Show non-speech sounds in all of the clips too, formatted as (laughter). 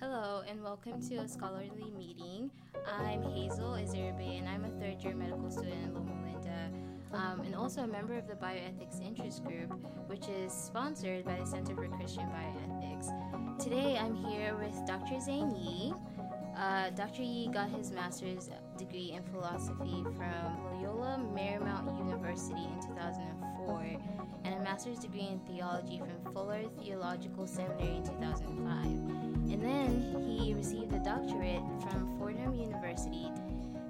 Hello and welcome to a scholarly meeting. I'm Hazel Izerbe and I'm a third year medical student in Loma um, and also a member of the Bioethics Interest Group, which is sponsored by the Center for Christian Bioethics. Today I'm here with Dr. Zane Yi. Uh, Dr. Yi got his master's degree in philosophy from Loyola Marymount University in 2004 and a master's degree in theology from Fuller Theological Seminary in 2005. And then he received a doctorate from Fordham University.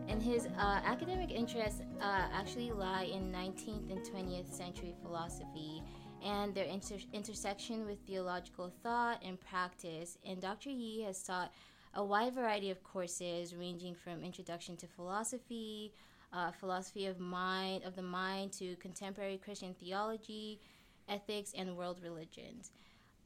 And his uh, academic interests uh, actually lie in 19th and 20th century philosophy and their inter- intersection with theological thought and practice. And Dr. Yi has taught a wide variety of courses ranging from introduction to philosophy, uh, philosophy of mind of the mind to contemporary Christian theology, ethics, and world religions.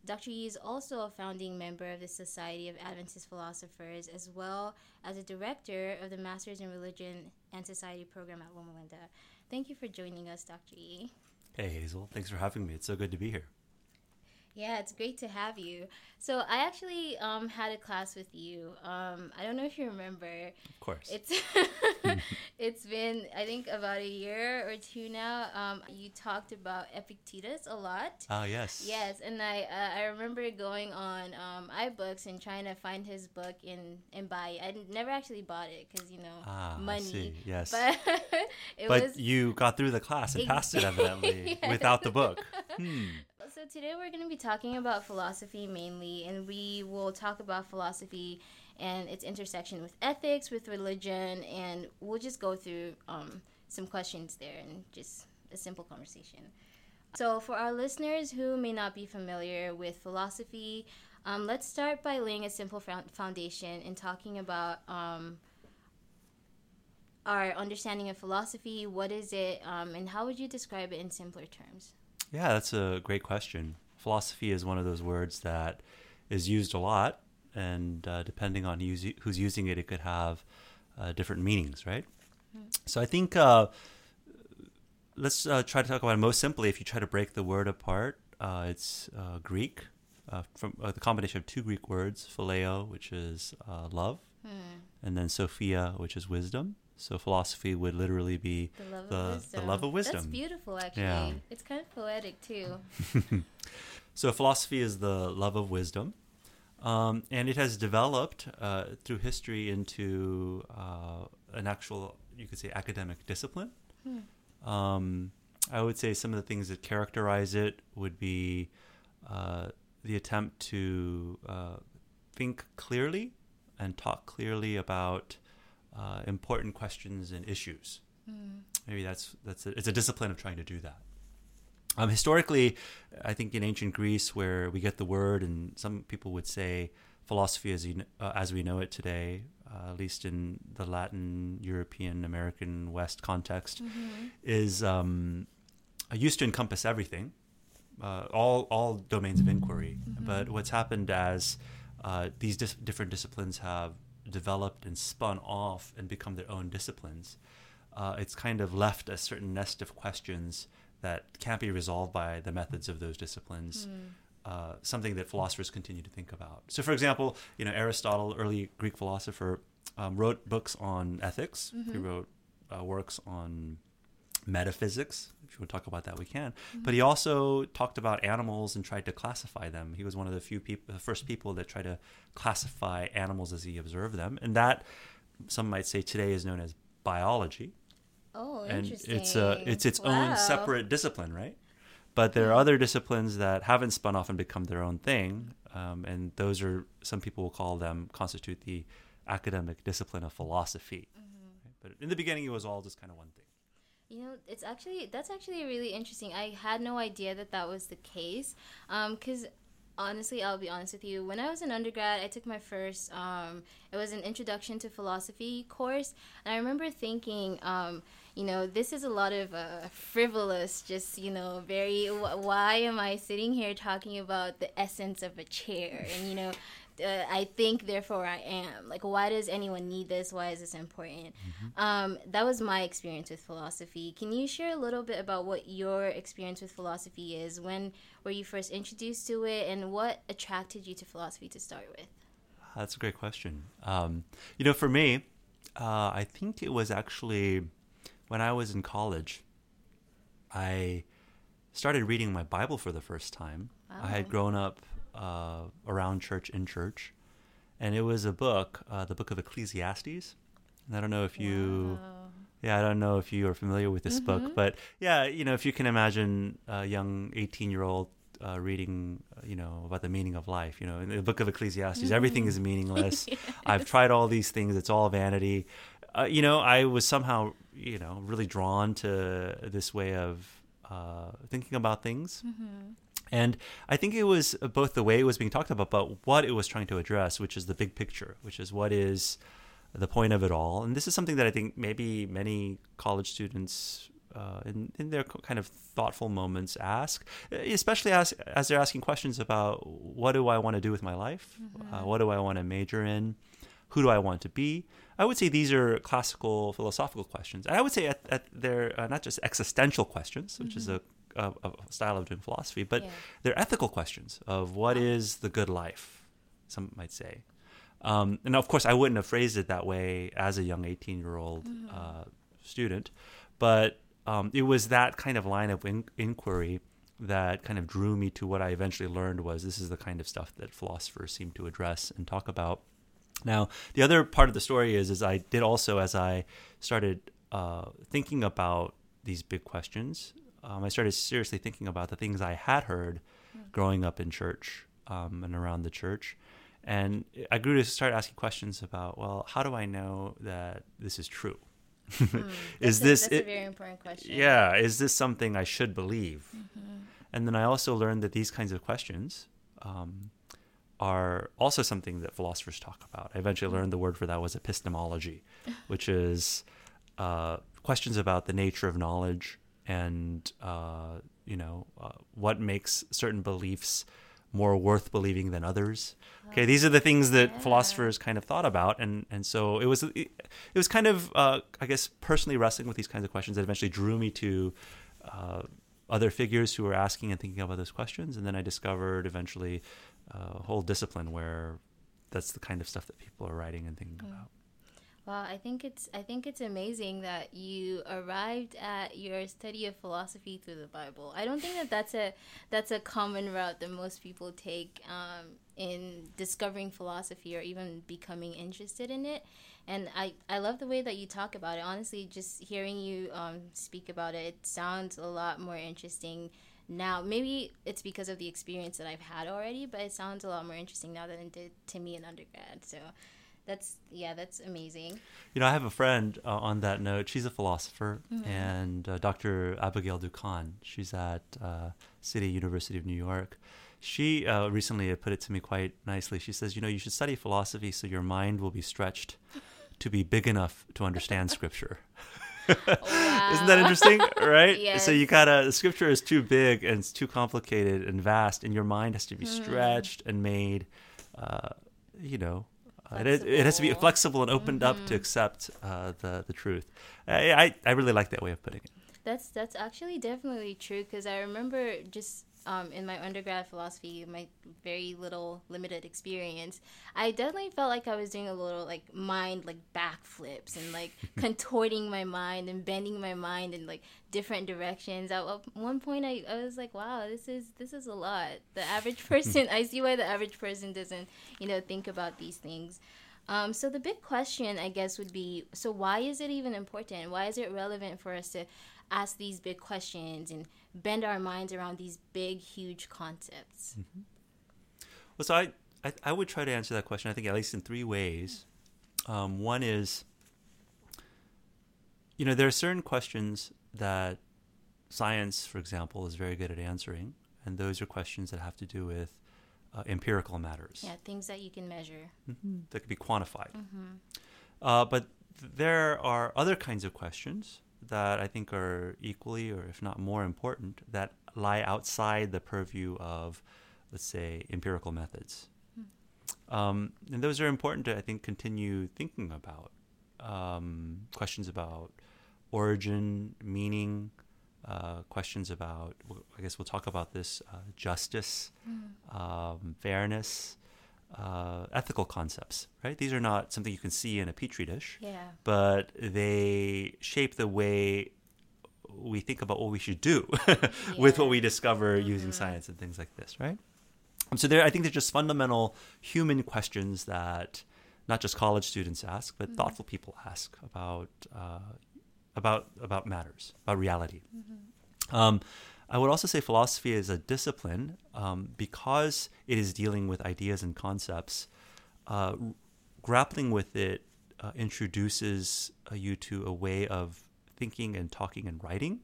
Dr. Yi is also a founding member of the Society of Adventist Philosophers, as well as a director of the Masters in Religion and Society program at Loma Linda. Thank you for joining us, Dr. Yi. Hey, Hazel. Thanks for having me. It's so good to be here. Yeah, it's great to have you. So I actually um, had a class with you. Um, I don't know if you remember. Of course. It's (laughs) (laughs) it's been I think about a year or two now. Um, you talked about Epictetus a lot. Ah, yes. Yes, and I uh, I remember going on um, iBooks and trying to find his book in and buy it. I never actually bought it because you know Ah, I money. see. Yes. But (laughs) it but was you got through the class and passed it evidently Yes. without the book. Hmm. So today we're going to be talking about philosophy mainly, and we will talk about philosophy and its intersection with ethics, with religion, and we'll just go through um, some questions there and just a simple conversation. So, for our listeners who may not be familiar with philosophy, um, let's start by laying a simple foundation and talking about um, our understanding of philosophy. What is it, um, and how would you describe it in simpler terms? Yeah, that's a great question. Philosophy is one of those words that is used a lot, and uh, depending on who's, who's using it, it could have uh, different meanings, right? So I think uh, let's uh, try to talk about it most simply. If you try to break the word apart, uh, it's uh, Greek, uh, from uh, the combination of two Greek words, phileo, which is uh, love, and then Sophia, which is wisdom. So philosophy would literally be The love The- of the wisdom. love of That's beautiful, actually. Yeah. It's kind of poetic too. (laughs) So philosophy is the love of wisdom, um, and it has developed uh, through history into uh, an actual, you could say, academic discipline. Um, I would say some of the things that characterize it would be uh, the attempt to uh, think clearly and talk clearly about uh, important questions and issues. Maybe that's that's a, it's a discipline of trying to do that. Um, historically, I think in ancient Greece, where we get the word, and some people would say philosophy as, you, uh, as we know it today, uh, at least in the Latin, European, American West context, is um, used to encompass everything, uh, all all domains of inquiry. But what's happened as uh, these dis- different disciplines have developed and spun off and become their own disciplines, uh, it's kind of left a certain nest of questions that can't be resolved by the methods of those disciplines. Uh, something that philosophers continue to think about. So, for example, you know Aristotle, early Greek philosopher, um, wrote books on ethics. He wrote uh, works on metaphysics. If you want to talk about that, we can. But he also talked about animals and tried to classify them. He was one of the few people, the first people that tried to classify animals as he observed them, and that some might say today is known as biology Oh, and interesting. it's a it's its Wow. own separate discipline, right? But there are other disciplines that haven't spun off and become their own thing, um, and those are some people will call them constitute the academic discipline of philosophy. Mm-hmm. But in the beginning, it was all just kind of one thing. You know, it's actually that's actually really interesting. I had no idea that that was the case. Um, cause honestly, I'll be honest with you. When I was an undergrad, I took my first. Um, it was an introduction to philosophy course, and I remember thinking, um, you know, this is a lot of uh, frivolous, just, you know, very, wh- why am I sitting here talking about the essence of a chair? And, you know, uh, I think, therefore I am. Like, why does anyone need this? Why is this important? Mm-hmm. Um, that was my experience with philosophy. Can you share a little bit about what your experience with philosophy is? When were you first introduced to it, and what attracted you to philosophy to start with? That's a great question. Um, you know, for me, uh, I think it was actually when I was in college. I started reading my Bible for the first time. Wow. I had grown up uh, around church in church, and it was a book, uh, the book of Ecclesiastes. And I don't know if you, wow. yeah, I don't know if you are familiar with this mm-hmm. book, but yeah, you know, if you can imagine a young eighteen-year-old uh, reading, uh, you know, about the meaning of life. You know, in the book of Ecclesiastes, mm-hmm. everything is (laughs) meaningless. yes. I've tried all these things; it's all vanity. Uh, you know, I was somehow, you know, really drawn to this way of uh, thinking about things. Mm-hmm. And I think it was both the way it was being talked about, but what it was trying to address, which is the big picture, which is what is the point of it all. And this is something that I think maybe many college students uh, in, in their kind of thoughtful moments ask, especially as, as they're asking questions about what do I want to do with my life? Mm-hmm. Uh, what do I want to major in? Who do I want to be? I would say these are classical philosophical questions. And I would say at, at they're uh, not just existential questions, which mm-hmm. is a, a, a, style of doing philosophy, but yeah. they're ethical questions of what is the good life, some might say. Um, and of course, I wouldn't have phrased it that way as a young 18 year old mm-hmm. uh, student, but um, it was that kind of line of in- inquiry that kind of drew me to what I eventually learned was this is the kind of stuff that philosophers seem to address and talk about. Now, the other part of the story is, is I did also as I started uh, thinking about these big questions, um, I started seriously thinking about the things I had heard hmm. growing up in church um, and around the church. And I grew to start asking questions about, well, how do I know that this is true? (laughs) mm, is a, this that's it, a very important question yeah is this something i should believe mm-hmm. and then i also learned that these kinds of questions um, are also something that philosophers talk about i eventually mm-hmm. learned the word for that was epistemology (laughs) which is uh, questions about the nature of knowledge and uh, you know uh, what makes certain beliefs more worth believing than others. Okay, these are the things that yeah. philosophers kind of thought about, and and so it was it, it was kind of uh, I guess personally wrestling with these kinds of questions that eventually drew me to uh, other figures who were asking and thinking about those questions, and then I discovered eventually uh, a whole discipline where that's the kind of stuff that people are writing and thinking mm. about. Well, I think it's I think it's amazing that you arrived at your study of philosophy through the Bible. I don't think that that's a that's a common route that most people take um, in discovering philosophy or even becoming interested in it. And I, I love the way that you talk about it. Honestly, just hearing you um, speak about it, it sounds a lot more interesting now. Maybe it's because of the experience that I've had already, but it sounds a lot more interesting now than it did to me in undergrad. So that's yeah that's amazing you know i have a friend uh, on that note she's a philosopher mm-hmm. and uh, dr abigail Doukhan she's at uh, city university of new york she uh, recently put it to me quite nicely she says you know you should study philosophy so your mind will be stretched to be big enough to understand (laughs) scripture wow. (laughs) Isn't that interesting, right? yes. So you gotta the scripture is too big and it's too complicated and vast, and your mind has to be hmm. stretched and made, uh, you know, it, it, has to be flexible and opened mm-hmm. up to mm-hmm. accept uh, the the truth. I, I, I really like that way of putting it. That's that's actually definitely true because I remember just um, in my undergrad philosophy, my very little limited experience, I definitely felt like I was doing a little like mind like backflips and like (laughs) contorting my mind and bending my mind in like different directions. At one point, I, I was like, wow, this is this is a lot. The average (laughs) person, I see why the average person doesn't you know think about these things. Um, so the big question, I guess, would be: so why is it even important? Why is it relevant for us to ask these big questions and bend our minds around these big, huge concepts? Mm-hmm. Well, so I, I, I would try to answer that question. I think at least in three ways. Um, one is, you know, there are certain questions that science, for example, is very good at answering, and those are questions that have to do with uh, empirical matters. Yeah, things that you can measure. Mm-hmm. That can be quantified. Mm-hmm. Uh, but there are other kinds of questions that I think are equally, or if not more important, that lie outside the purview of, let's say, empirical methods. Um, and those are important to, I think, continue thinking about. Um, questions about origin, meaning, uh, questions about, I guess we'll talk about this, uh, justice, um, fairness, uh, ethical concepts, right? These are not something you can see in a petri dish, Yeah. but they shape the way we think about what we should do (laughs) with what we discover using science and things like this, right? Um, so there, I think they're just fundamental human questions that not just college students ask, but thoughtful people ask about uh, about about matters, about reality. Um, I would also say philosophy is a discipline um, because it is dealing with ideas and concepts. Uh, grappling with it uh, introduces uh, you to a way of thinking and talking and writing,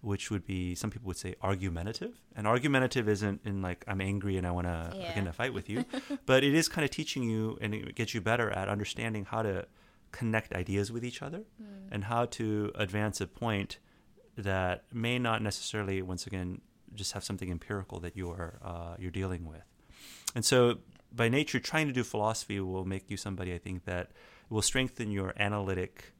which would be some people would say argumentative. And argumentative isn't in like I'm angry and I want to Yeah. get in a fight with you, (laughs) but it is kind of teaching you and it gets you better at understanding how to connect ideas with each other and how to advance a point that may not necessarily, once again, just have something empirical that you're uh, you're dealing with. And so, by nature, trying to do philosophy will make you somebody I think that will strengthen your analytic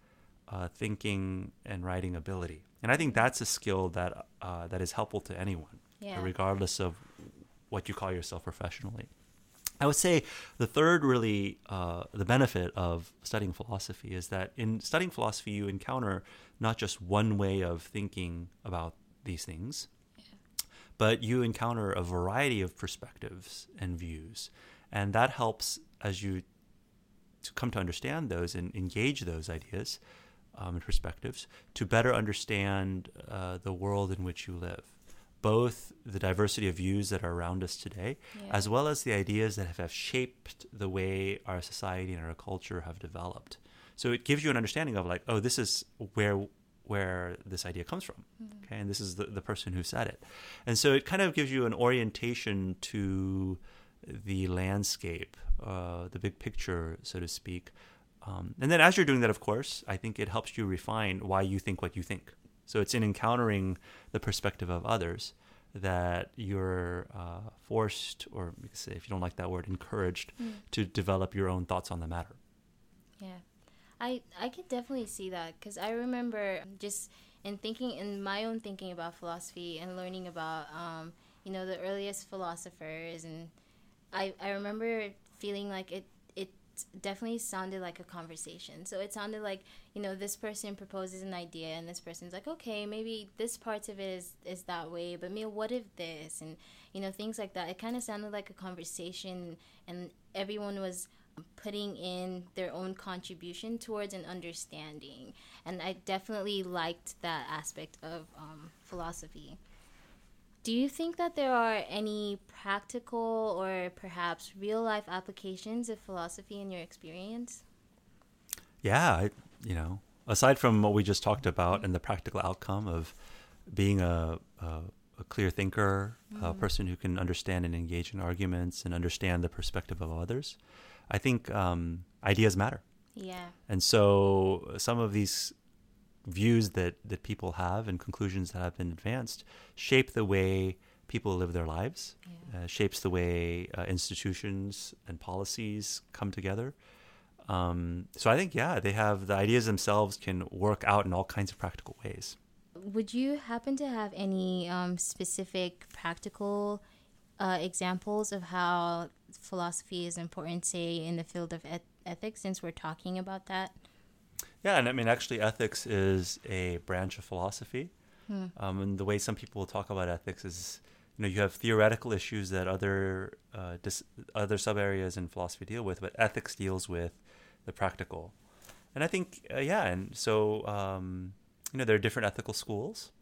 uh, thinking and writing ability. And I think that's a skill that uh, that is helpful to anyone, Yeah. regardless of what you call yourself professionally. I would say the third really uh, the benefit of studying philosophy is that in studying philosophy you encounter not just one way of thinking about these things, but you encounter a variety of perspectives and views, and that helps as you to come to understand those and engage those ideas um, and perspectives to better understand uh, the world in which you live, both the diversity of views that are around us today, Yeah. as well as the ideas that have, have shaped the way our society and our culture have developed. So it gives you an understanding of like, oh, this is where where this idea comes from, okay, and this is the, the person who said it, and so it kind of gives you an orientation to the landscape, uh, the big picture, so to speak. Um, and then as you're doing that, of course, I think it helps you refine why you think what you think. So it's in encountering the perspective of others that you're uh, forced, or you say, if you don't like that word, encouraged to develop your own thoughts on the matter. Yeah, I I could definitely see that because I remember just in thinking in my own thinking about philosophy and learning about um, you know the earliest philosophers and I I remember feeling like it definitely sounded like a conversation. So it sounded like you know this person proposes an idea and this person's like okay maybe this part of it is is that way but me what if this and you know things like that. It kind of sounded like a conversation and everyone was putting in their own contribution towards an understanding. And I definitely liked that aspect of um, philosophy. Do you think that there are any practical or perhaps real life applications of philosophy in your experience? Yeah, I, you know, aside from what we just talked about and the practical outcome of being a, a, a clear thinker, a person who can understand and engage in arguments and understand the perspective of others, I think um, ideas matter. Yeah. And so some of these views that, that people have and conclusions that have been advanced shape the way people live their lives, Yeah. uh, shapes the way uh, institutions and policies come together. Um, so I think, yeah, they have the ideas themselves can work out in all kinds of practical ways. Would you happen to have any um, specific practical uh, examples of how philosophy is important, say, in the field of eth- ethics, since we're talking about that? Yeah, and I mean, actually, ethics is a branch of philosophy. Um, and the way some people talk about ethics is, you know, you have theoretical issues that other uh, dis- other sub areas in philosophy deal with, but ethics deals with the practical. And I think, uh, yeah, and so um, you know, there are different ethical schools,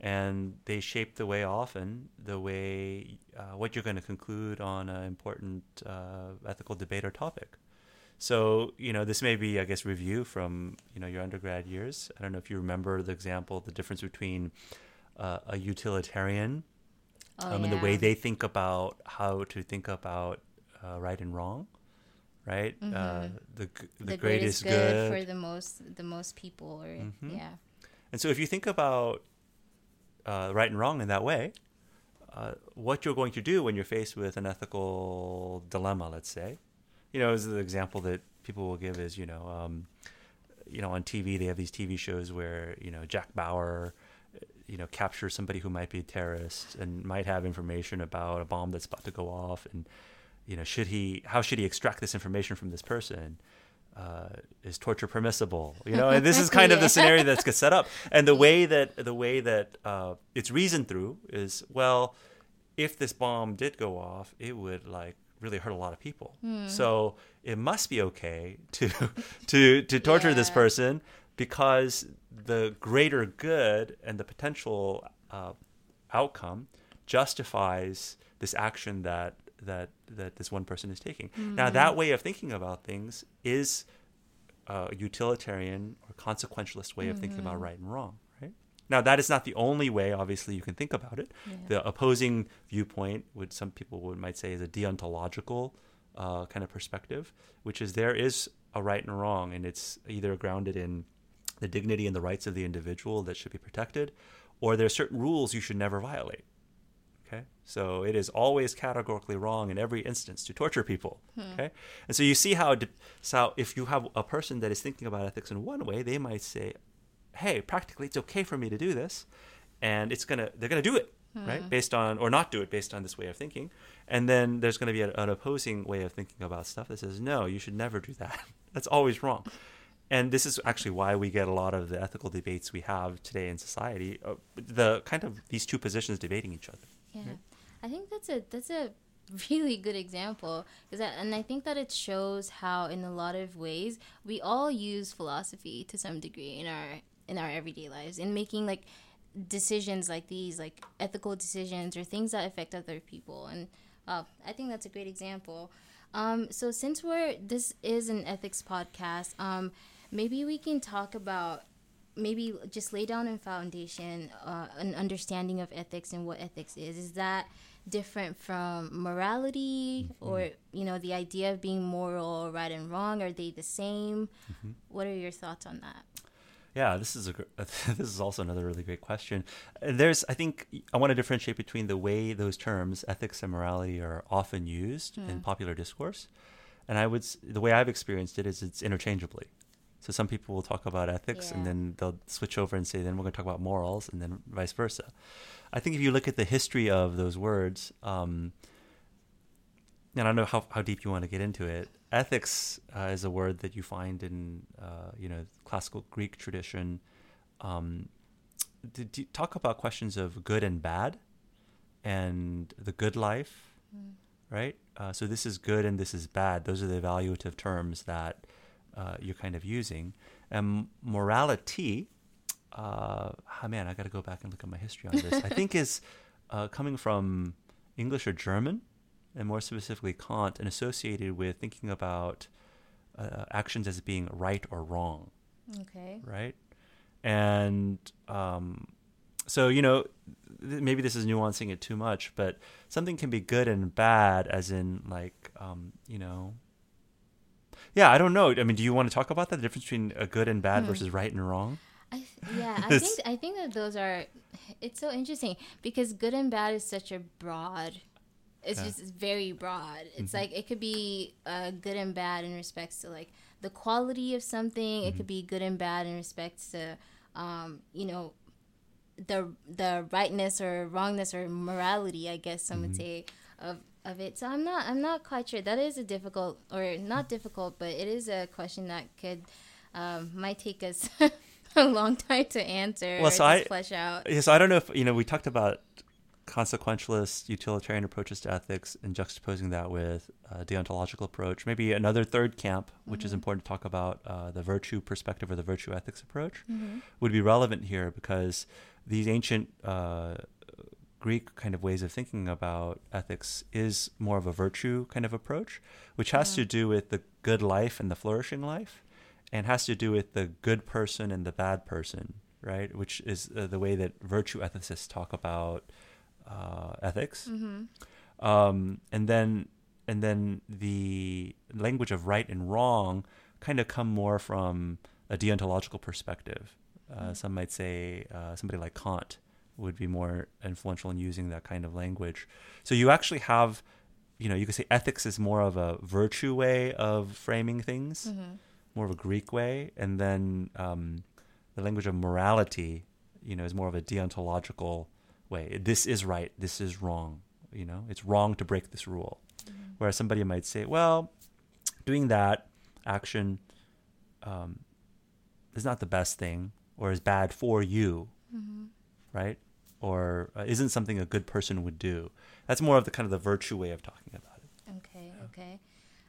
and they shape the way often the way uh, what you're going to conclude on an important uh, ethical debate or topic. So, you know, this may be, I guess, review from, you know, your undergrad years. I don't know if you remember the example, the difference between uh, a utilitarian Oh, um, and the way they think about how to think about uh, right and wrong, right? Uh, the, g- the, the greatest, greatest good, good. for the most the most people, or Mhm. yeah, And so if you think about uh, right and wrong in that way, uh, what you're going to do when you're faced with an ethical dilemma, let's say, you know, as the example that people will give is, you know, um, you know, on TV they have these TV shows where you know Jack Bauer, you know, captures somebody who might be a terrorist and might have information about a bomb that's about to go off, and you know, should he, how should he extract this information from this person? Uh, is torture permissible? You know, and this is kind of the (laughs) scenario that's gets set up. And the way that the way that uh, it's reasoned through is well, if this bomb did go off, it would like really hurt a lot of people. Hmm. So it must be okay (laughs) to to to torture this person because the greater good and the potential uh, outcome justifies this action that that that this one person is taking. Now that way of thinking about things is a utilitarian or consequentialist way of thinking about right and wrong? Now that is not the only way obviously you can think about it. The opposing viewpoint would some people would might say is a deontological uh, kind of perspective, which is there is a right and wrong and it's either grounded in the dignity and the rights of the individual that should be protected or there are certain rules you should never violate. Okay, so it is always categorically wrong in every instance to torture people. Okay, and so you see how so if you have a person that is thinking about ethics in one way, they might say, "Hey, practically, it's okay for me to do this," and it's gonna they're gonna do it right? Based on or not do it based on this way of thinking, and then there's gonna be a, an opposing way of thinking about stuff that says, "No, you should never do that. (laughs) That's always wrong." and this is actually why we get a lot of the ethical debates we have today in society uh, the kind of these two positions debating each other Yeah, I think that's a that's a really good example is that, and I think that it shows how, in a lot of ways, we all use philosophy to some degree in our in our everyday lives in making like decisions like these, like ethical decisions or things that affect other people. And uh, I think that's a great example. Um, so since we're this is an ethics podcast, um, maybe we can talk about maybe just lay down a foundation, uh, an understanding of ethics and what ethics is. Is that different from morality, or you know, the idea of being moral, right and wrong? Are they the same? What are your thoughts on that? Yeah this is a (laughs) this is also another really great question. There's i think i want to differentiate between the way those terms ethics and morality are often used in popular discourse and i would the way i've experienced it is it's interchangeably. So some people will talk about ethics and then they'll switch over and say then we're going to talk about morals and then vice versa. I think if you look at the history of those words um, and I don't know how, how deep you want to get into it. Ethics uh, is a word that you find in uh, you know classical Greek tradition. Um, did you talk about questions of good and bad, and the good life, right? Uh, so this is good and this is bad. Those are the evaluative terms that uh, you're kind of using. And morality, uh, ah, man, I got to go back and look at my history on this. I think (laughs) is uh, coming from English or German, and more specifically Kant, and associated with thinking about uh, actions as being right or wrong, Okay. right? And um, so, you know, th- maybe this is nuancing it too much, but something can be good and bad, as in, like, um, you know, yeah, I don't know. I mean, do you want to talk about that? The difference between a good and bad versus right and wrong? I th- yeah, I (laughs) think I think that those are. It's so interesting because good and bad is such a broad. It's Yeah. just it's very broad. It's like it could be uh, good and bad in respects to like the quality of something. It could be good and bad in respects to, um, you know, the the rightness or wrongness or morality. I guess some would say of of it. So I'm not I'm not quite sure. That is a difficult or not (laughs) difficult, but it is a question that could um, might take us (laughs) a long time to answer Well, so just I- flesh out. Yeah, so I don't know if you know. We talked about consequentialist, utilitarian approaches to ethics, and juxtaposing that with a deontological approach. Maybe another third camp, which is important to talk about, uh, the virtue perspective or the virtue ethics approach, would be relevant here because these ancient uh, Greek kind of ways of thinking about ethics is more of a virtue kind of approach, which has to do with the good life and the flourishing life, and has to do with the good person and the bad person, right? Which is uh, the way that virtue ethicists talk about uh, ethics. Um, and then and then the language of right and wrong kind of come more from a deontological perspective, Uh, Some might say uh, somebody like Kant would be more influential in using that kind of language. So you actually have, you know, you could say ethics is more of a virtue way of framing things, Mm-hmm. more of a Greek way, and then um, the language of morality, you know, is more of a deontological way. This is right. This is wrong. You know, it's wrong to break this rule. Whereas somebody might say, well, doing that action um, is not the best thing or is bad for you, Mm-hmm. right? Or uh, isn't something a good person would do. That's more of the kind of the virtue way of talking about it. Okay, okay.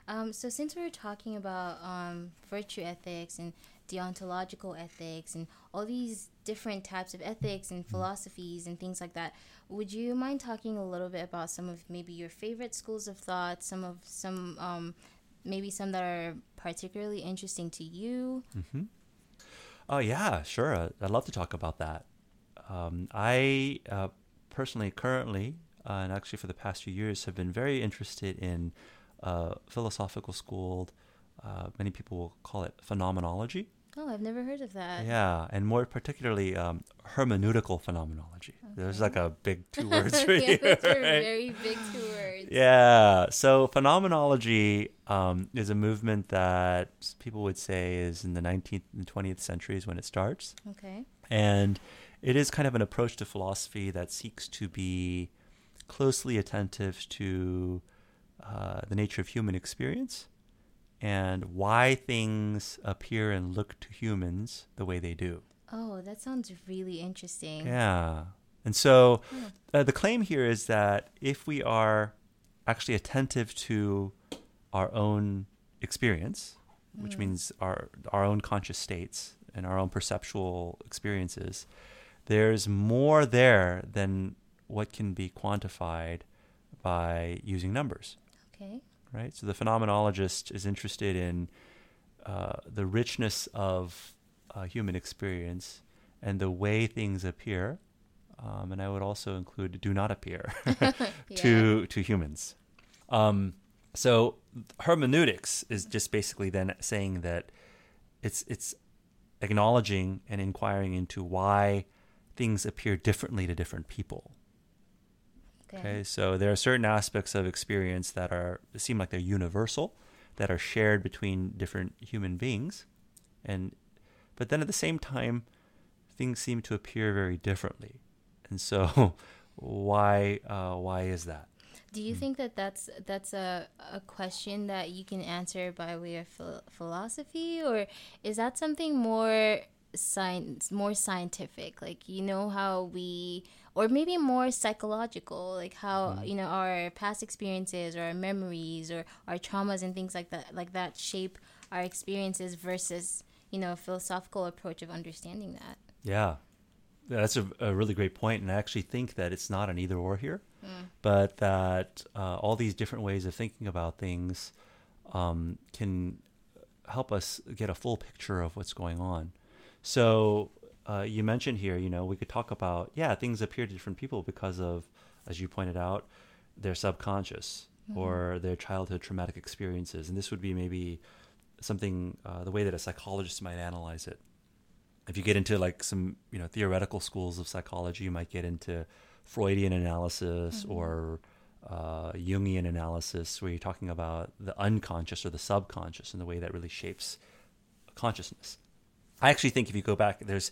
Um, so since we were talking about um, virtue ethics and deontological ethics and all these different types of ethics and philosophies and things like that, would you mind talking a little bit about some of maybe your favorite schools of thought, some of some um, maybe some that are particularly interesting to you? hmm Oh yeah, sure. Uh, I'd love to talk about that. Um, I uh, personally, currently, uh, and actually for the past few years, have been very interested in uh, philosophical school. Uh, many people will call it phenomenology. Oh, I've never heard of that. Yeah, and more particularly um, hermeneutical phenomenology. There's Okay. like a big two (laughs) words for yeah, here. right? very big two words. Yeah. So phenomenology um, is a movement that people would say is in the 19th and 20th centuries when it starts. Okay. And it is kind of an approach to philosophy that seeks to be closely attentive to uh, the nature of human experience and why things appear and look to humans the way they do. Oh, that sounds really interesting. Yeah. And so Hmm. uh, the claim here is that if we are actually attentive to our own experience, which Mm. means our our own conscious states and our own perceptual experiences, there's more there than what can be quantified by using numbers Okay. Right? So the phenomenologist is interested in uh, the richness of uh, human experience and the way things appear, um, and I would also include do not appear (laughs) (laughs) to to humans. Um, so hermeneutics is just basically then saying that it's it's acknowledging and inquiring into why things appear differently to different people. Okay, so there are certain aspects of experience that are seem like they're universal, that are shared between different human beings, and but then at the same time, things seem to appear very differently, and so (laughs) why uh, why is that? Do you think that that's that's a, a question that you can answer by way of phil- philosophy, or is that something more science, more scientific? Like you know how we, or maybe more psychological, like how you know our past experiences or our memories or our traumas and things like that, like that shape our experiences versus you know a philosophical approach of understanding that. Yeah, that's a, a really great point, and I actually think that it's not an either or here, Mm. but that uh, all these different ways of thinking about things um, can help us get a full picture of what's going on. So uh, you mentioned here, you know, we could talk about yeah, things appear to different people because of, as you pointed out, their subconscious or their childhood traumatic experiences, and this would be maybe something uh, the way that a psychologist might analyze it. If you get into like some you know theoretical schools of psychology, you might get into Freudian analysis or uh, Jungian analysis, where you're talking about the unconscious or the subconscious and the way that really shapes consciousness. I actually think if you go back, there's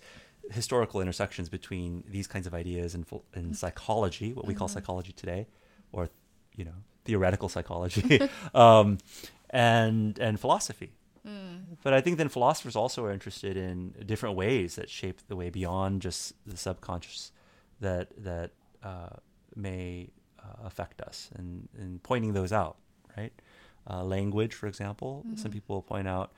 historical intersections between these kinds of ideas and in, in psychology, what we call psychology today, or you know theoretical psychology, (laughs) um, and and philosophy. But I think then philosophers also are interested in different ways that shape the way beyond just the subconscious that that uh, may uh, affect us, and, and pointing those out, right? Uh, language, for example, some people point out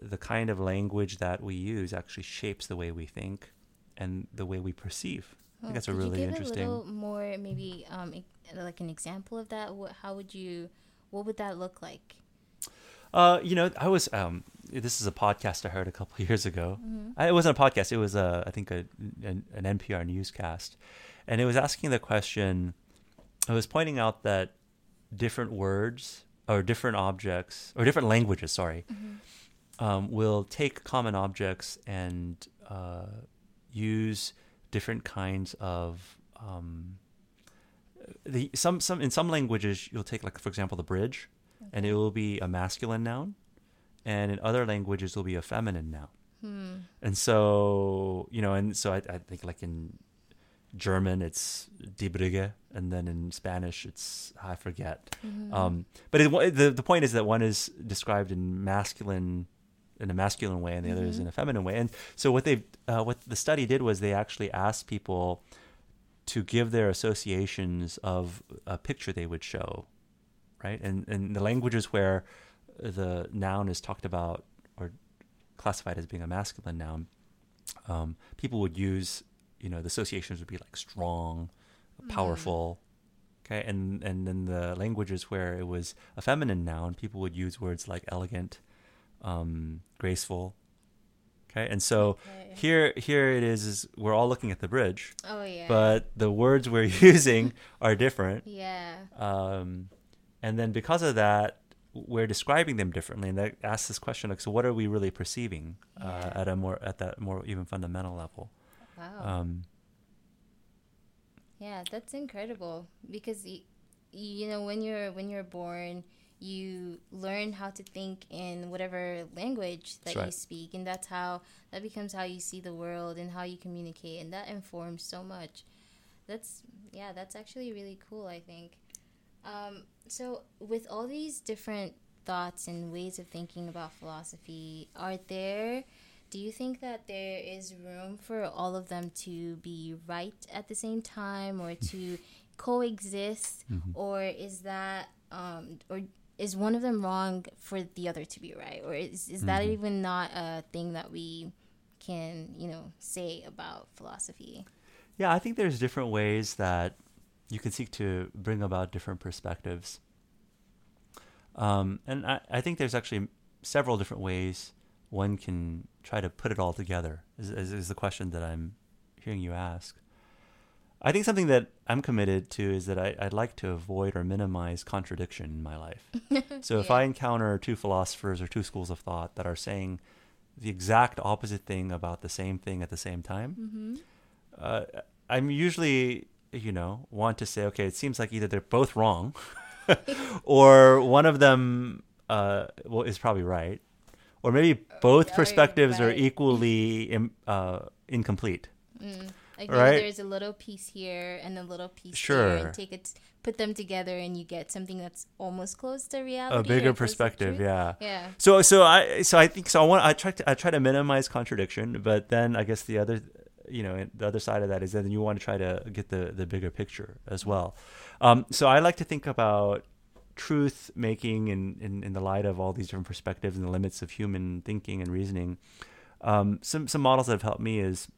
the kind of language that we use actually shapes the way we think and the way we perceive. I think that's a Could really you give interesting. A little more, maybe, um, like an example of that. What, how would you? What would that look like? Uh, you know, I was um, this is a podcast I heard a couple of (laughs) years ago. I, it wasn't a podcast; it was a, I think a, an, an NPR newscast, and it was asking the question. I was pointing out that different words or different objects or different languages, sorry, um, will take common objects and uh, use different kinds of um, the some some in some languages you'll take like for example the bridge, and it will be a masculine noun, and in other languages it'll be a feminine noun. Hmm. And so you know, and so I, I think like in German it's die Brücke, and then in Spanish it's I forget. Mhm. Um, but it, the the point is that one is described in masculine in a masculine way, and the other is Mhm. in a feminine way. And so what they uh, what the study did was they actually asked people to give their associations of a picture they would show, right? And and the languages where the noun is talked about or classified as being a masculine noun, um, people would use you know the associations would be like strong, powerful. Okay, and and then the languages where it was a feminine noun, people would use words like elegant, um, graceful. Okay, and so Okay. here here it is, is we're all looking at the bridge, Oh yeah. but the words we're (laughs) using are different. yeah. Um, and then because of that, we're describing them differently, and that asks this question: like, so what are we really perceiving uh, at a more at that more even fundamental level? Wow. Um, Yeah, that's incredible because y- you know when you're when you're born, you learn how to think in whatever language that you speak, and that's how that becomes how you see the world and how you communicate, and that informs so much. That's yeah, that's actually really cool. I think. Um, so with all these different thoughts and ways of thinking about philosophy, are there do you think that there is room for all of them to be right at the same time or to (laughs) coexist Mm-hmm. or is that um, or is one of them wrong for the other to be right or is, is that Mhm. even not a thing that we can you know say about philosophy Yeah, I think there's different ways that you can seek to bring about different perspectives. Um, and I, I think there's actually several different ways one can try to put it all together, is, is, is the question that I'm hearing you ask. I think something that I'm committed to is that I, I'd like to avoid or minimize contradiction in my life. (laughs) So if Yeah. I encounter two philosophers or two schools of thought that are saying the exact opposite thing about the same thing at the same time, mm-hmm. uh, I'm usually, you know, want to say, okay, it seems like either they're both wrong, (laughs) (laughs) or one of them uh, well is probably right, or maybe both yeah, perspectives are equally Im- uh, incomplete. mm. Like Right. there's a little piece here and a little piece Sure. and take it put them together and you get something that's almost close to reality A bigger perspective, yeah. yeah So, so I, so I think so. I want, I try to, I try to minimize contradiction, but then I guess the other, you know, the other side of that is that you want to try to get the the bigger picture as well. Um, so I like to think about truth making in, in in the light of all these different perspectives and the limits of human thinking and reasoning. Um, some some models that have helped me is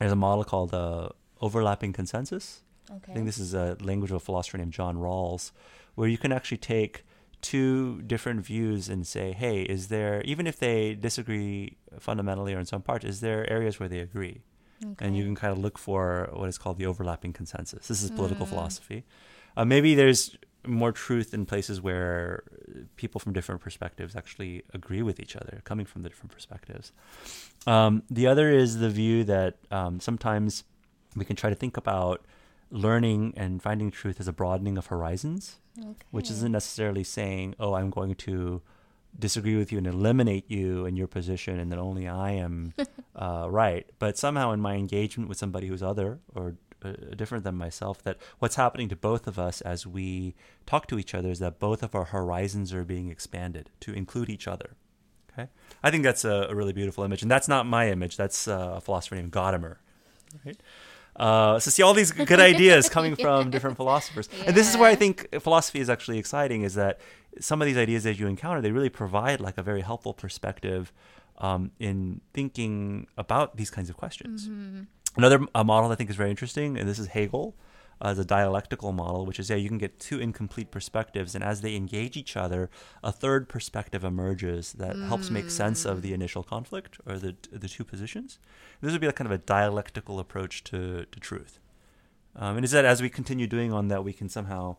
there's a model called uh, overlapping consensus. okay I think this is a language of a philosopher named John Rawls, where you can actually take two different views and say, hey, is there, even if they disagree fundamentally or in some parts, is there areas where they agree? And you can kind of look for what is called the overlapping consensus. This is political Mm. philosophy. Uh, maybe there's more truth in places where people from different perspectives actually agree with each other, coming from the different perspectives. Um, the other is the view that um, sometimes we can try to think about learning and finding truth as a broadening of horizons, which isn't necessarily saying, oh, I'm going to disagree with you and eliminate you and your position, and then only I am (laughs) uh, right. But somehow, in my engagement with somebody who's other or uh, different than myself, that what's happening to both of us as we talk to each other is that both of our horizons are being expanded to include each other. Okay, I think that's a, a really beautiful image, and that's not my image. That's uh, a philosopher named Gadamer. Right. Uh, so see all these good (laughs) ideas coming from different philosophers, and this is where I think philosophy is actually exciting. Is that some of these ideas that you encounter, they really provide like a very helpful perspective um, in thinking about these kinds of questions. Mm-hmm. Another uh, model I think is very interesting, and this is Hegel uh, as a dialectical model, which is yeah, you can get two incomplete perspectives, and as they engage each other, a third perspective emerges that helps make sense of the initial conflict or the the two positions. This would be like kind of a dialectical approach to to truth, um, and is that as we continue doing on that, we can somehow,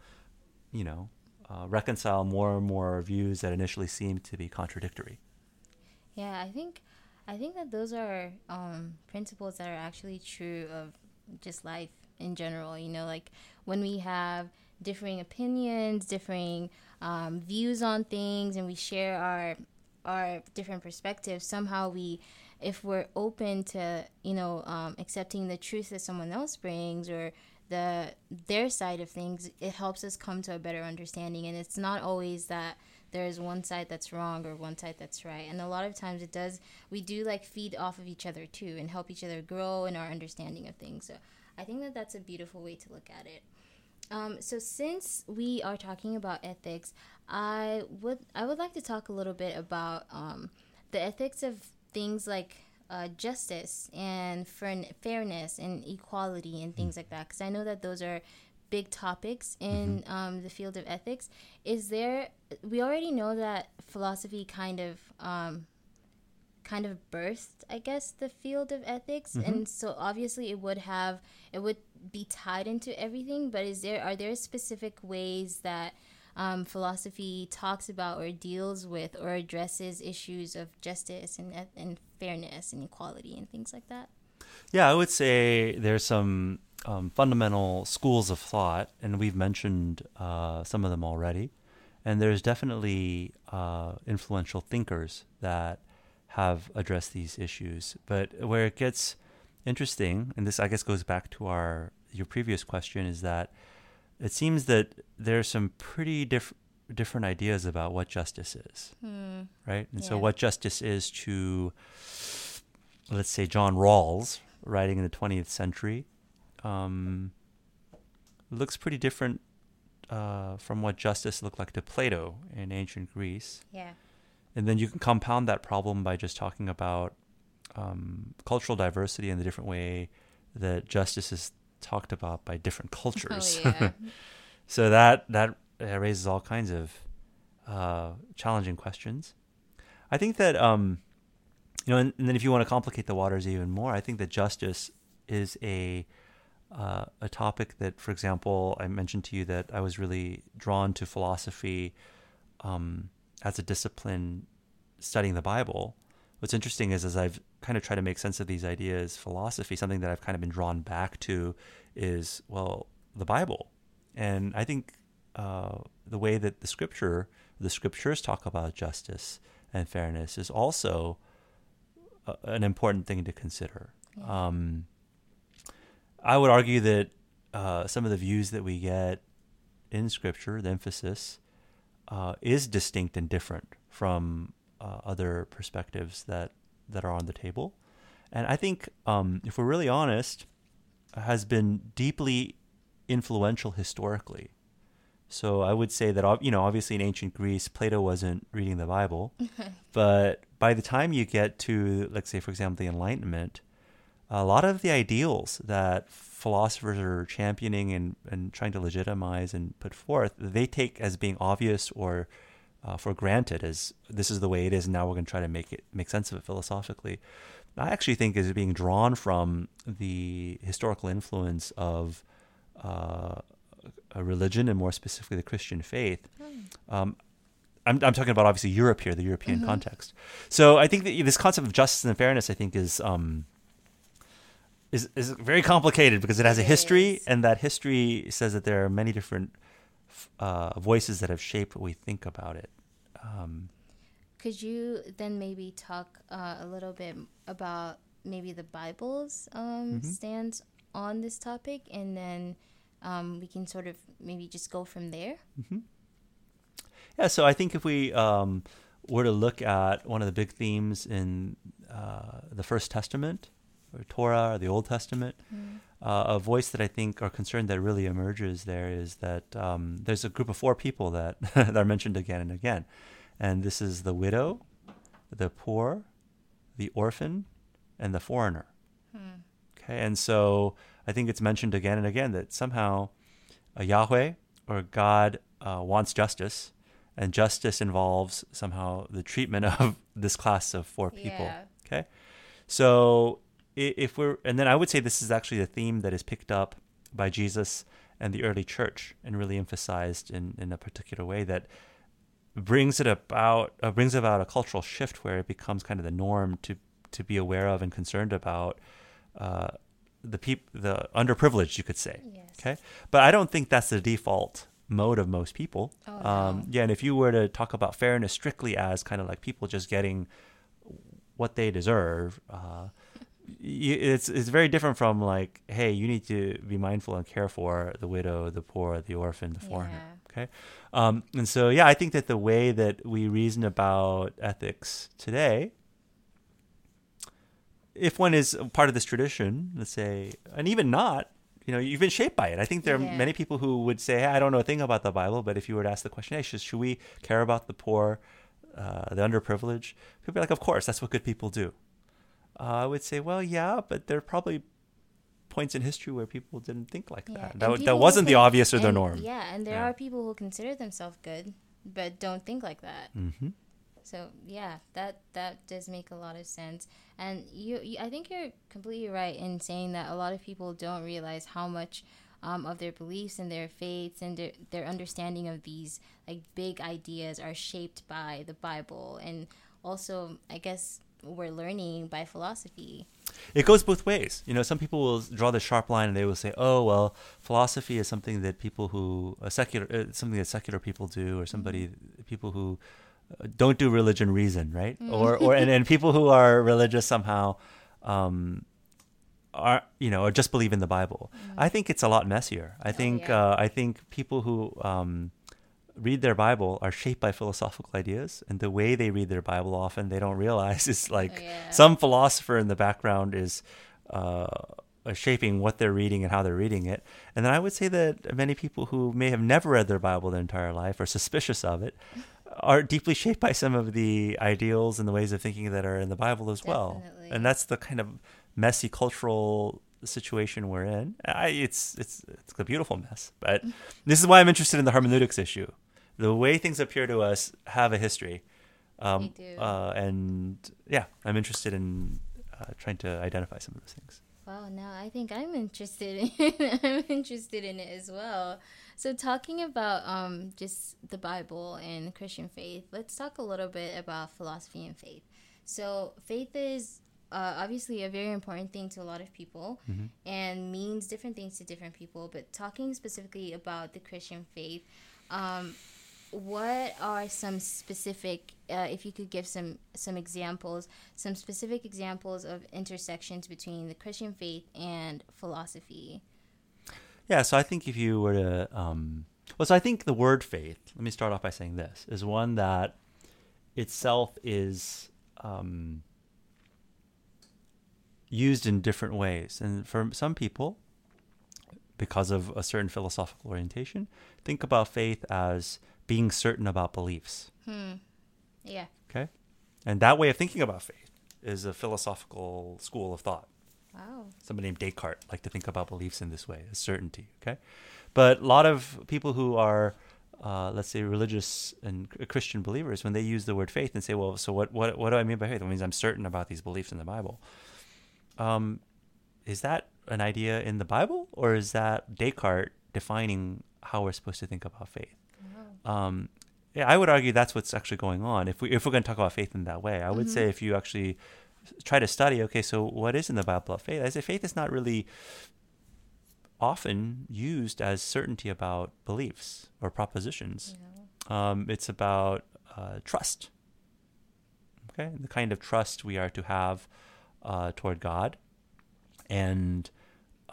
you know, uh, reconcile more and more views that initially seem to be contradictory. Yeah, I think I think that those are um, principles that are actually true of just life in general. You know, like when we have differing opinions, differing um, views on things, and we share our our different perspectives. Somehow, we, if we're open to, you know, um, accepting the truth that someone else brings or the their side of things, it helps us come to a better understanding. And it's not always that there's one side that's wrong or one side that's right. And a lot of times it does, we do like feed off of each other too and help each other grow in our understanding of things. So I think that that's a beautiful way to look at it. Um, so since we are talking about ethics, I would I would like to talk a little bit about um, the ethics of things like uh, justice and fairness and equality and things like that because I know that those are big topics in mm-hmm. um, the field of ethics. Is there? We already know that philosophy kind of um, kind of birthed, I guess, the field of ethics, mm-hmm. and so obviously it would have it would be tied into everything. But is there are there specific ways that um, philosophy talks about or deals with or addresses issues of justice and and fairness and equality and things like that? Yeah, I would say there's some um, fundamental schools of thought, and we've mentioned uh, some of them already. And there's definitely uh, influential thinkers that have addressed these issues. But where it gets interesting, and this I guess goes back to our your previous question, is that it seems that there's some pretty diff- different ideas about what justice is, hmm. right? And yeah. so, what justice is to, let's say, John Rawls, writing in the 20th century, um, looks pretty different uh, from what justice looked like to Plato in ancient Greece. Yeah. And then you can compound that problem by just talking about um, cultural diversity and the different way that justice is talked about by different (laughs) cultures. Oh, yeah. (laughs) so that that raises all kinds of uh, challenging questions. I think that um, you know, and, and, then if you want to complicate the waters even more, I think that justice is a uh, a topic that, for example, I mentioned to you that I was really drawn to philosophy um, as a discipline studying the Bible. What's interesting is as I've kind of tried to make sense of these ideas, philosophy, something that I've kind of been drawn back to is, well, the Bible. And I think uh, the way that the scripture, the scriptures talk about justice and fairness is also a, an important thing to consider. Yeah. Um, I would argue that uh, some of the views that we get in Scripture, the emphasis, uh, is distinct and different from uh, other perspectives that that are on the table. And I think, um, if we're really honest, has been deeply influential historically. So I would say that you know, obviously in ancient Greece, Plato wasn't reading the Bible, (laughs) but by the time you get to, let's say, for example, the Enlightenment, a lot of the ideals that philosophers are championing and, and trying to legitimize and put forth, they take as being obvious or uh, for granted as this is the way it is. And now we're going to try to make it make sense of it philosophically. I actually think is being drawn from the historical influence of uh, a religion and more specifically the Christian faith. Hmm. Um, I'm, I'm, talking about obviously Europe here, the European mm-hmm. context. So I think that this concept of justice and fairness, I think, is um, is is very complicated because it has a history, and that history says that there are many different uh, voices that have shaped what we think about it. Um, Could you then maybe talk uh, a little bit about maybe the Bible's um, mm-hmm. stance on this topic, and then um, we can sort of maybe just go from there? Mm-hmm. Yeah, so I think if we um, were to look at one of the big themes in uh, the First Testament, or Torah or the Old Testament. Mm. Uh, a voice that I think or concern that really emerges there is that um, there's a group of four people that, (laughs) that are mentioned again and again. And this is the widow, the poor, the orphan, and the foreigner. Mm. Okay, and so I think it's mentioned again and again that somehow a Yahweh or God uh, wants justice, and justice involves somehow the treatment (laughs) of this class of four people. Yeah. Okay, so if we're and then I would say this is actually a theme that is picked up by Jesus and the early church and really emphasized in, in a particular way that brings it about uh, brings about a cultural shift where it becomes kind of the norm to to be aware of and concerned about uh, the peop- the underprivileged, you could say. Yes. Okay, but I don't think that's the default mode of most people. Oh, um, no. Yeah, and if you were to talk about fairness strictly as kind of like people just getting what they deserve, uh, it's it's very different from like, hey, you need to be mindful and care for the widow, the poor, the orphan, the foreigner. Yeah. Okay, um, and so yeah, I think that the way that we reason about ethics today, if one is part of this tradition, let's say, and even not, you know, you've been shaped by it. I think there are Yeah. many people who would say, hey, I don't know a thing about the Bible, but if you were to ask the question, hey, should, should we care about the poor, uh, the underprivileged? People are like, of course, that's what good people do. Uh, I would say, well, yeah, but there are probably points in history where people didn't think like Yeah, that. and That, that wasn't the obvious or the norm. Yeah, and there Yeah. are people who consider themselves good but don't think like that. hmm So yeah, that that does make a lot of sense. And you, you I think you're completely right in saying that a lot of people don't realize how much um, of their beliefs and their faiths and their, their understanding of these like big ideas are shaped by the Bible and also I guess we're learning by philosophy. it goes both ways. You know, some people will draw the sharp line and they will say, "Oh, well, philosophy is something that people who uh, secular uh, something that secular people do, or somebody people who uh, don't do religion reason, right? Or or and, and people who are religious somehow um, are you know or just believe in the Bible. I think it's a lot messier. I think yeah. uh, I think people who um, read their Bible are shaped by philosophical ideas, and the way they read their Bible often they don't realize (laughs) is like Yeah. some philosopher in the background is uh, shaping what they're reading and how they're reading it. And then I would say that many people who may have never read their Bible their entire life or suspicious of it are deeply shaped by some of the ideals and the ways of thinking that are in the Bible as well. And that's the kind of messy cultural situation we're in. I, it's it's it's a beautiful mess, but (laughs) this is why I'm interested in the hermeneutics issue. The way things appear to us have a history, um, They do. Uh, and yeah, I'm interested in uh, trying to identify some of those things. Wow, now I think I'm interested in (laughs) I'm interested in it as well. So talking about um just the Bible and Christian faith, let's talk a little bit about philosophy and faith. So faith is uh, obviously a very important thing to a lot of people and means different things to different people. But talking specifically about the Christian faith, um, what are some specific uh, if you could give some some examples some specific examples of intersections between the christian faith and philosophy Yeah, so I think if you were to, um, well, so I think the word faith. Let me start off by saying this is one that itself is um, used in different ways, and for some people, because of a certain philosophical orientation, think about faith as being certain about beliefs. yeah Okay, and that way of thinking about faith is a philosophical school of thought wow somebody named Descartes like to think about beliefs in this way, as certainty. Okay, but a lot of people who are, uh, let's say, religious and Christian believers, when they use the word faith and say, "Well, so what? What, what do I mean by faith?" It means I'm certain about these beliefs in the Bible. Um, is that an idea in the Bible, or is that Descartes defining how we're supposed to think about faith? Um, yeah, I would argue that's what's actually going on. If we if we're going to talk about faith in that way, I would say if you actually try to study, okay, so what is in the Bible about faith? I say faith is not really often used as certainty about beliefs or propositions. Um, it's about uh, trust. Okay, the kind of trust we are to have uh, toward God, and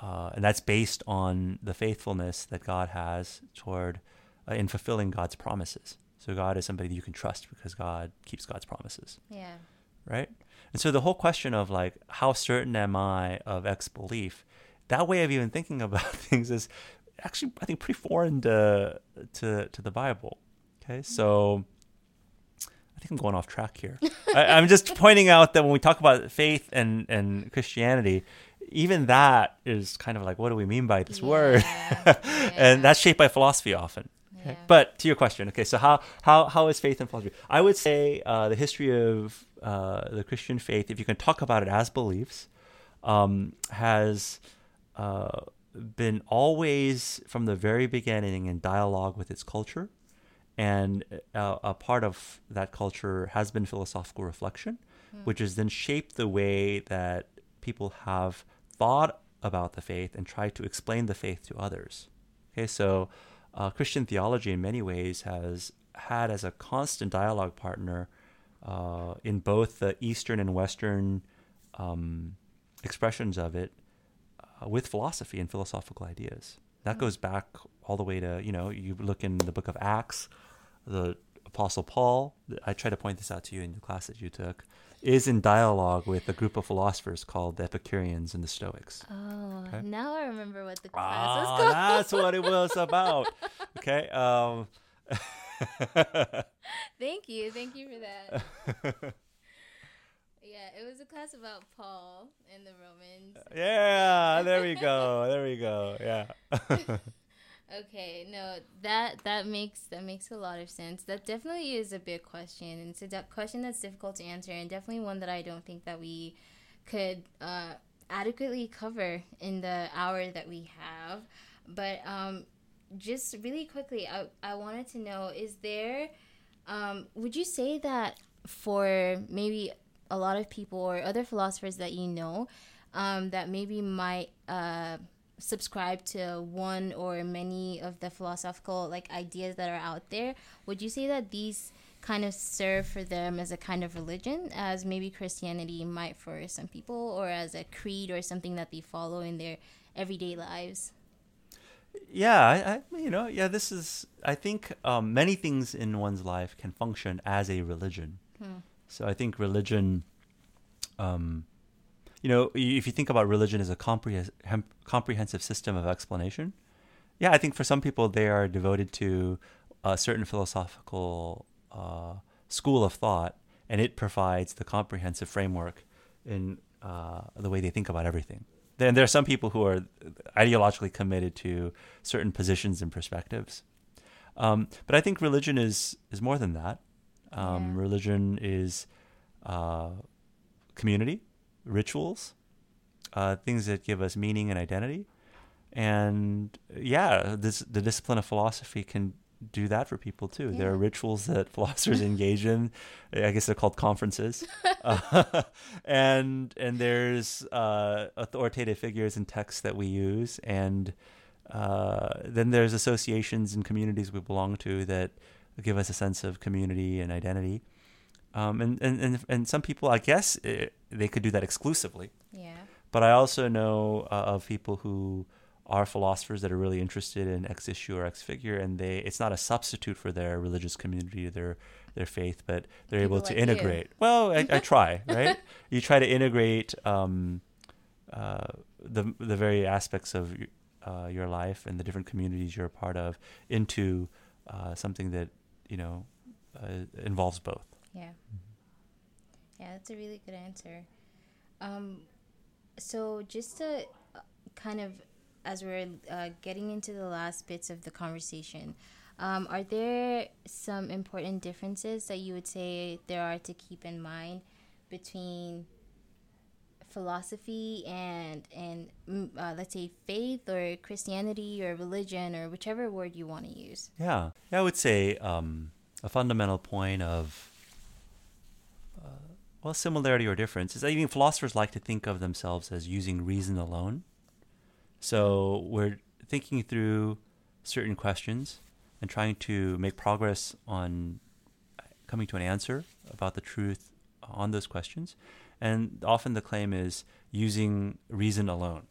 uh, and that's based on the faithfulness that God has toward uh, in fulfilling God's promises. So God is somebody you can trust because God keeps God's promises yeah right? And so the whole question of like how certain am I of X belief, that way of even thinking (laughs) about things is actually I think pretty foreign to to to the Bible. Okay, so I think I'm going off track here. (laughs) I, I'm just pointing out that when we talk about faith and and Christianity, even that is kind of like what do we mean by this word? (laughs) Yeah, and that's shaped by philosophy often. Yeah. But to your question, okay, so how how how is faith and philosophy? I would say uh, the history of uh, the Christian faith, if you can talk about it as beliefs, um, has uh, been always from the very beginning in dialogue with its culture, and uh, a part of that culture has been philosophical reflection. which has then shaped the way that people have thought about the faith and tried to explain the faith to others. Okay, so uh, Christian theology in many ways has had as a constant dialogue partner uh, in both the Eastern and Western um, expressions of it uh, with philosophy and philosophical ideas. That hmm. goes back all the way to, you know, you look in the book of Acts, the Apostle Paul, I try to point this out to you in the class that you took, is in dialogue with a group of philosophers called the Epicureans and the Stoics. Oh, okay? now I remember what the class ah, was called. That's what it was about. (laughs) okay. Um, (laughs) Thank you. Thank you for that. (laughs) yeah, it was a class about Paul and the Romans. Yeah, there we go. There we go. Yeah. Okay, no, that that makes that makes a lot of sense. That definitely is a big question, and it's a de- question that's difficult to answer, and definitely one that I don't think that we could uh, adequately cover in the hour that we have. But um, just really quickly, I, I wanted to know is there, um, would you say that for maybe a lot of people or other philosophers that you know um, that maybe might uh, subscribe to one or many of the philosophical like ideas that are out there, would you say that these kind of serve for them as a kind of religion, as maybe Christianity might for some people, or as a creed or something that they follow in their everyday lives? yeah, I, I, you know, yeah, this is. I think um, many things in one's life can function as a religion. Hmm. So I think religion, um, you know, if you think about religion as a comprehens- comprehensive system of explanation, yeah, I think for some people they are devoted to a certain philosophical uh, school of thought, and it provides the comprehensive framework in uh, the way they think about everything then there are some people who are ideologically committed to certain positions and perspectives. Um, but I think religion is is more than that. Um, yeah. Religion is uh, community, rituals, uh, things that give us meaning and identity. And yeah, this the discipline of philosophy can do that for people too. Yeah. There are rituals that (laughs) philosophers (laughs) engage in. I guess they're called conferences, uh, (laughs) and and there's uh, authoritative figures and texts that we use, and uh, then there's associations and communities we belong to that give us a sense of community and identity. Um, and, and, and and some people, I guess, it, eh, they could do that exclusively. Yeah. But I also know uh, of people who are philosophers that are really interested in X issue or X figure, and they it's not a substitute for their religious community, their their faith, but they're People able to like integrate. You. Well, I, I (laughs) try, right? you try to integrate um, uh, the the very aspects of uh, your life and the different communities you're a part of into uh, something that you know uh, involves both. Yeah. Mm-hmm. Yeah, that's a really good answer. Um, so just to uh, kind of as we're uh, getting into the last bits of the conversation, um, are there some important differences that you would say there are to keep in mind between philosophy and and mm, uh, let's say faith or Christianity or religion or whichever word you want to use? Yeah, yeah I would say um, a fundamental point of well similarity or difference is that even philosophers like to think of themselves as using reason alone so we're thinking through certain questions and trying to make progress on coming to an answer about the truth on those questions. And often the claim is using reason alone.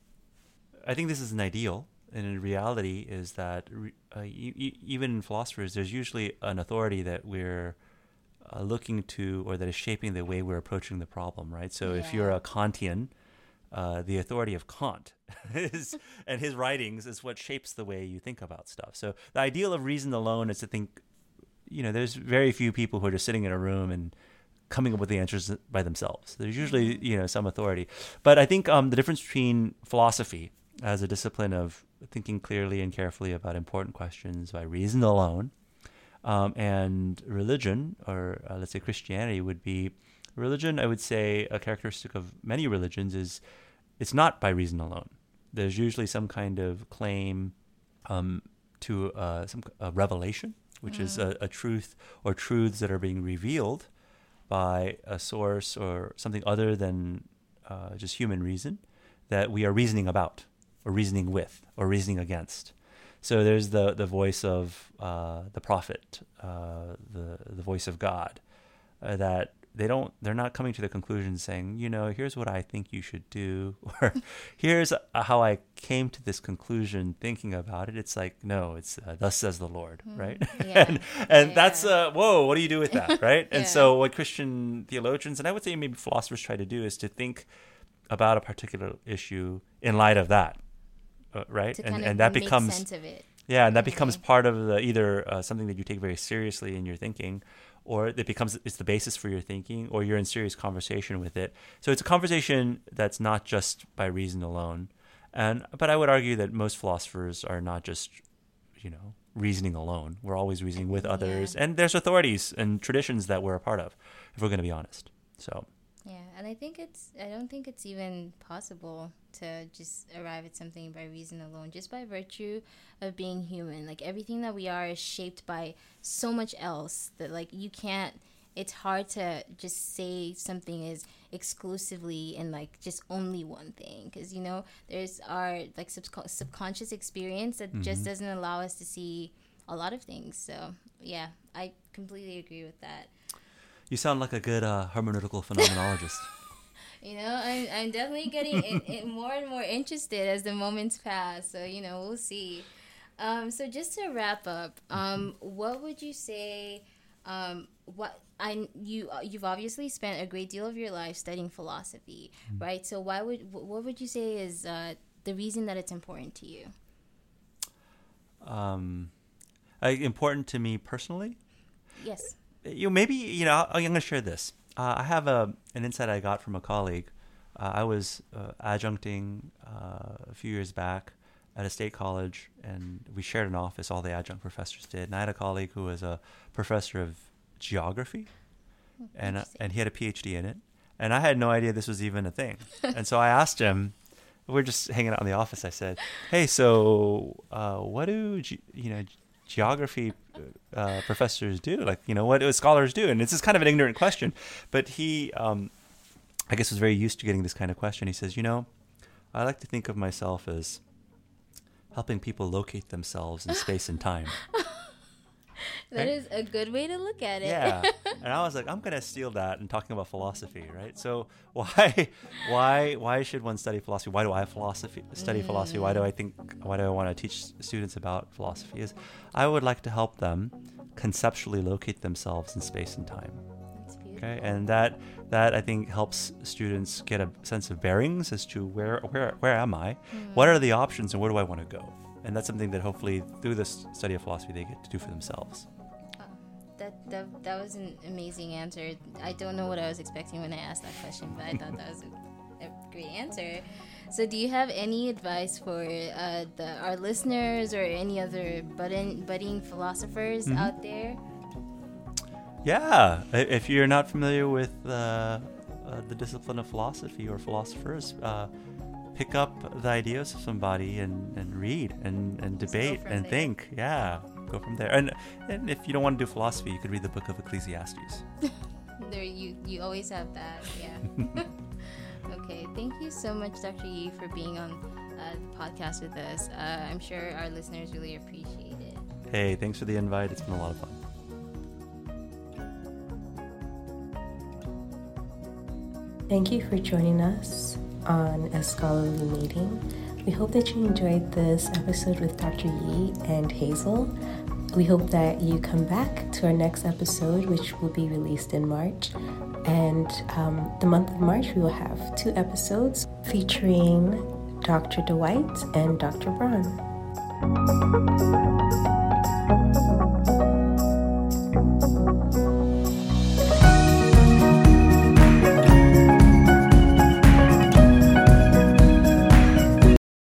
I think this is an ideal, and in reality, is that uh, even in philosophers, there's usually an authority that we're uh, looking to or that is shaping the way we're approaching the problem, right? So yeah. if you're a Kantian, uh, the authority of Kant (laughs) is, and his writings is what shapes the way you think about stuff. So the ideal of reason alone is to think, you know, there's very few people who are just sitting in a room and coming up with the answers by themselves. There's usually, mm-hmm. you know, some authority. But I think um, the difference between philosophy as a discipline of thinking clearly and carefully about important questions by reason alone, um, and religion, or uh, let's say Christianity, would be religion, I would say a characteristic of many religions is it's not by reason alone. There's usually some kind of claim um, to uh, some a revelation, which mm. is a, a, truth or truths that are being revealed by a source or something other than uh, just human reason that we are reasoning about, or reasoning with, or reasoning against. So there's the the voice of uh, the prophet, uh, the the voice of God, uh, that they don't they're not coming to the conclusion saying you know here's what i think you should do (laughs) or here's how i came to this conclusion thinking about it. It's like no it's uh, thus says the lord mm, right? (laughs) Yeah. and and yeah, that's uh whoa what do you do with that (laughs) right? And so what christian theologians and i would say maybe philosophers try to do is to think about a particular issue in light of that uh, right? And and that becomes yeah and that becomes part of the either uh, something that you take very seriously in your thinking or it becomes it's the basis for your thinking or you're in serious conversation with it. So it's a conversation that's not just by reason alone. And but i would argue that most philosophers are not just you know reasoning alone. We're always reasoning with others yeah. and there's authorities and traditions that we're a part of if we're going to be honest. So yeah, and I think it's I don't think it's even possible to just arrive at something by reason alone, just by virtue of being human. Like everything that we are is shaped by so much else that like you can't it's hard to just say something is exclusively and like just only one thing because you know there's our like sub- subconscious experience that mm-hmm. just doesn't allow us to see a lot of things so yeah i completely agree with that you sound like a good uh, hermeneutical phenomenologist. (laughs) you know, I'm, I'm definitely getting in, in more and more interested as the moments pass. So, you know, we'll see. Um, so, just to wrap up, um, what would you say? Um, what I you you've obviously spent a great deal of your life studying philosophy, mm-hmm. right? So, why would what would you say is uh, the reason that it's important to you? Um, uh, important to me personally. Yes you know, maybe you know I'm going to share this. Uh, I have a an insight I got from a colleague. Uh, I was uh, adjuncting uh, a few years back at a state college, and we shared an office. All the adjunct professors did, and I had a colleague who was a professor of geography, and uh, and he had a PhD in it, and I had no idea this was even a thing. (laughs) and so I asked him. We're just hanging out in the office. I said, "Hey, so uh, what do you, you know geography uh, professors do? Like, you know, what scholars do? And it's just kind of an ignorant question. But he, um, I guess, was very used to getting this kind of question. He says, you know, I like to think of myself as helping people locate themselves in space and time. (laughs) (laughs) That is a good way to look at it. Yeah. (laughs) and I was like, I'm gonna steal that and talking about philosophy, right? So (laughs) why why why should one study philosophy? Why do I philosophy study mm. philosophy? Why do I think why do I want to teach students about philosophy? Is I would like to help them conceptually locate themselves in space and time. Okay, and that that I think helps students get a sense of bearings as to where where where am I, mm. what are the options, and where do I want to go and that's something that hopefully through this study of philosophy they get to do for themselves. Oh, that, that that was an amazing answer. I don't know what I was expecting when I asked that question, but I thought that was a, a great answer. So, do you have any advice for uh, the, our listeners or any other budding, budding philosophers mm-hmm. out there? Yeah, if you're not familiar with uh, uh, the discipline of philosophy or philosophers, uh, pick up the ideas of somebody and, and read and, and debate and there. think. Yeah, go from there. And and if you don't want to do philosophy, you could read the book of Ecclesiastes. (laughs) there, you you always have that. Yeah. (laughs) (laughs) okay, thank you so much, Dr. Yi, for being on uh, the podcast with us. Uh, I'm sure our listeners really appreciate it. Hey, thanks for the invite. It's been a lot of fun. Thank you for joining us on a scholarly meeting. We hope that you enjoyed this episode with Dr. Yi and Hazel. We hope that you come back to our next episode, which will be released in March. And um, the month of March, we will have two episodes featuring Dr. Dwight and Dr. Braun.